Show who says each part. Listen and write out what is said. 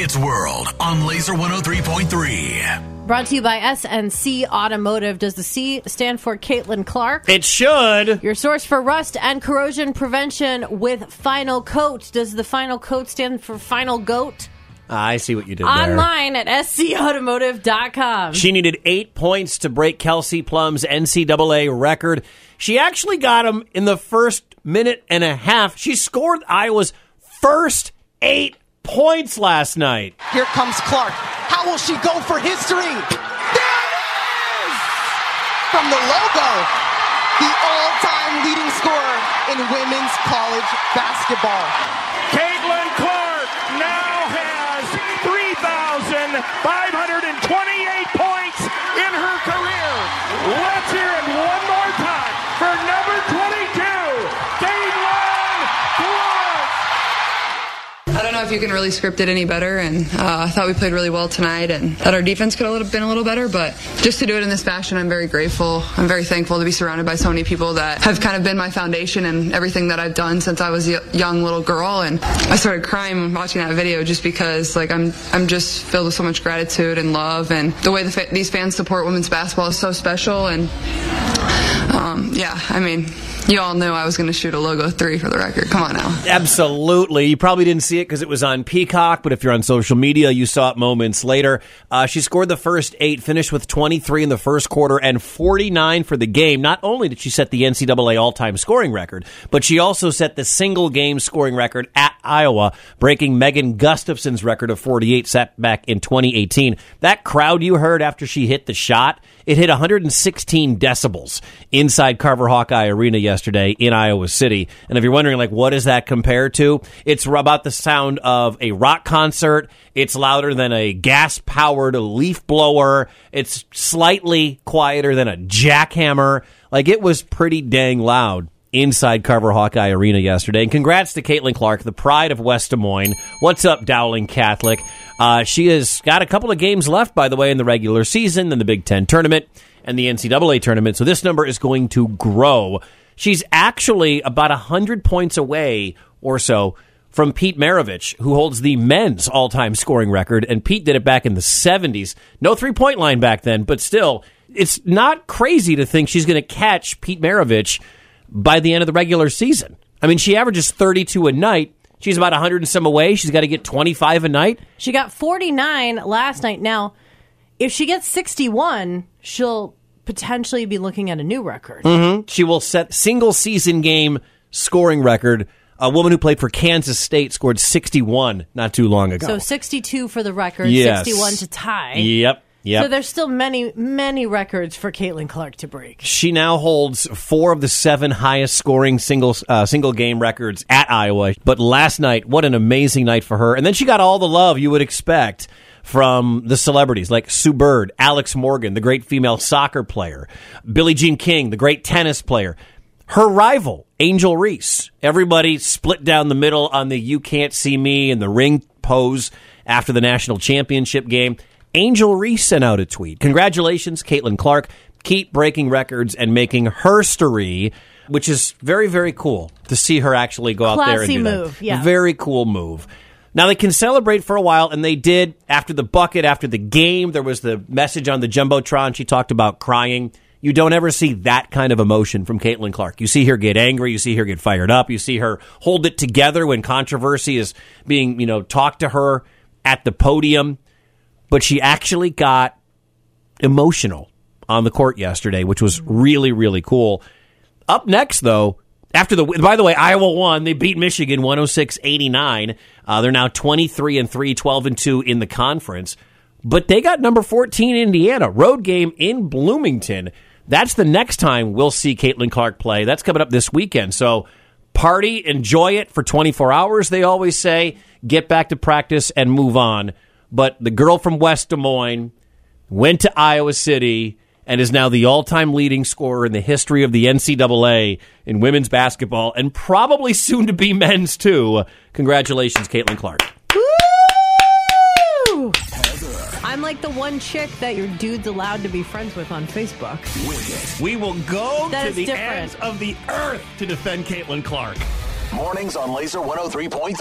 Speaker 1: Rockets World on Laser 103.3.
Speaker 2: Brought to you by SNC Automotive. Does the C stand for Caitlin Clark?
Speaker 3: It should.
Speaker 2: Your source for rust and corrosion prevention with Final Coat. Does the Final Coat stand for Final Goat?
Speaker 3: Ah, I see what you did there.
Speaker 2: Online at scautomotive.com.
Speaker 3: She needed eight points to break Kelsey Plum's NCAA record. She actually got him in the first minute and a half. She scored Iowa's first eight points last night.
Speaker 4: Here comes Clark. How will she go for history? There it is! From the logo, the all-time leading scorer in women's college basketball.
Speaker 5: Caitlin Clark now has 3,528 points in her career. Let's hear it one more time for number 22, Caitlin Clark.
Speaker 6: I don't know if you can really script it any better, and uh, I thought we played really well tonight, and that our defense could have been a little better. But just to do it in this fashion, I'm very grateful. I'm very thankful to be surrounded by so many people that have kind of been my foundation and everything that I've done since I was a young little girl. And I started crying watching that video just because, like, I'm I'm just filled with so much gratitude and love, and the way the fa- these fans support women's basketball is so special. And um, yeah, I mean. You all knew I was going to shoot a logo three for the record. Come on now.
Speaker 3: Absolutely. You probably didn't see it because it was on Peacock, but if you're on social media, you saw it moments later. Uh, she scored the first eight, finished with 23 in the first quarter and 49 for the game. Not only did she set the NCAA all time scoring record, but she also set the single game scoring record at Iowa, breaking Megan Gustafson's record of 48 set back in 2018. That crowd you heard after she hit the shot, it hit 116 decibels inside Carver Hawkeye Arena yesterday in Iowa City. And if you're wondering, like, what does that compare to? It's about the sound of a rock concert. It's louder than a gas powered leaf blower. It's slightly quieter than a jackhammer. Like, it was pretty dang loud inside Carver Hawkeye Arena yesterday. And congrats to Caitlin Clark, the pride of West Des Moines. What's up, Dowling Catholic? Uh, she has got a couple of games left, by the way, in the regular season, in the Big Ten tournament and the NCAA tournament. So this number is going to grow. She's actually about 100 points away or so from Pete Maravich, who holds the men's all time scoring record. And Pete did it back in the 70s. No three point line back then, but still, it's not crazy to think she's going to catch Pete Maravich by the end of the regular season. I mean, she averages 32 a night. She's about 100 and some away. She's got to get 25 a night.
Speaker 2: She got 49 last night. Now, if she gets 61, she'll potentially be looking at a new record.
Speaker 3: Mm-hmm. She will set single season game scoring record. A woman who played for Kansas State scored 61 not too long ago.
Speaker 2: So 62 for the record,
Speaker 3: Yes.
Speaker 2: 61 to tie.
Speaker 3: Yep. Yep.
Speaker 2: So there's still many, many records for Caitlin Clark to break.
Speaker 3: She now holds four of the seven highest scoring single uh, single game records at Iowa. But last night, what an amazing night for her! And then she got all the love you would expect from the celebrities like Sue Bird, Alex Morgan, the great female soccer player, Billie Jean King, the great tennis player. Her rival, Angel Reese. Everybody split down the middle on the "You Can't See Me" and the ring pose after the national championship game. Angel Reese sent out a tweet. Congratulations, Caitlin Clark. Keep breaking records and making herstory, which is very, very cool to see her actually go out there and do
Speaker 2: move,
Speaker 3: that.
Speaker 2: yeah.
Speaker 3: Very cool move. Now they can celebrate for a while, and they did after the bucket, after the game. There was the message on the jumbotron. She talked about crying. You don't ever see that kind of emotion from Caitlin Clark. You see her get angry. You see her get fired up. You see her hold it together when controversy is being, you know, talked to her at the podium. But she actually got emotional on the court yesterday, which was really, really cool. Up next, though, after the by the way, Iowa won. They beat Michigan 106-89. Uh, they're now 23 and 3, 12 and 2 in the conference. But they got number 14 Indiana, road game in Bloomington. That's the next time we'll see Caitlin Clark play. That's coming up this weekend. So party, enjoy it for 24 hours, they always say. Get back to practice and move on. But the girl from West Des Moines went to Iowa City and is now the all-time leading scorer in the history of the NCAA in women's basketball and probably soon to be men's too. Congratulations, Caitlin Clark.
Speaker 2: Woo! I'm like the one chick that your dude's allowed to be friends with on Facebook.
Speaker 3: We will go
Speaker 2: That
Speaker 3: to the
Speaker 2: different.
Speaker 3: ends of the earth to defend Caitlin Clark.
Speaker 1: Mornings on Laser 103.3.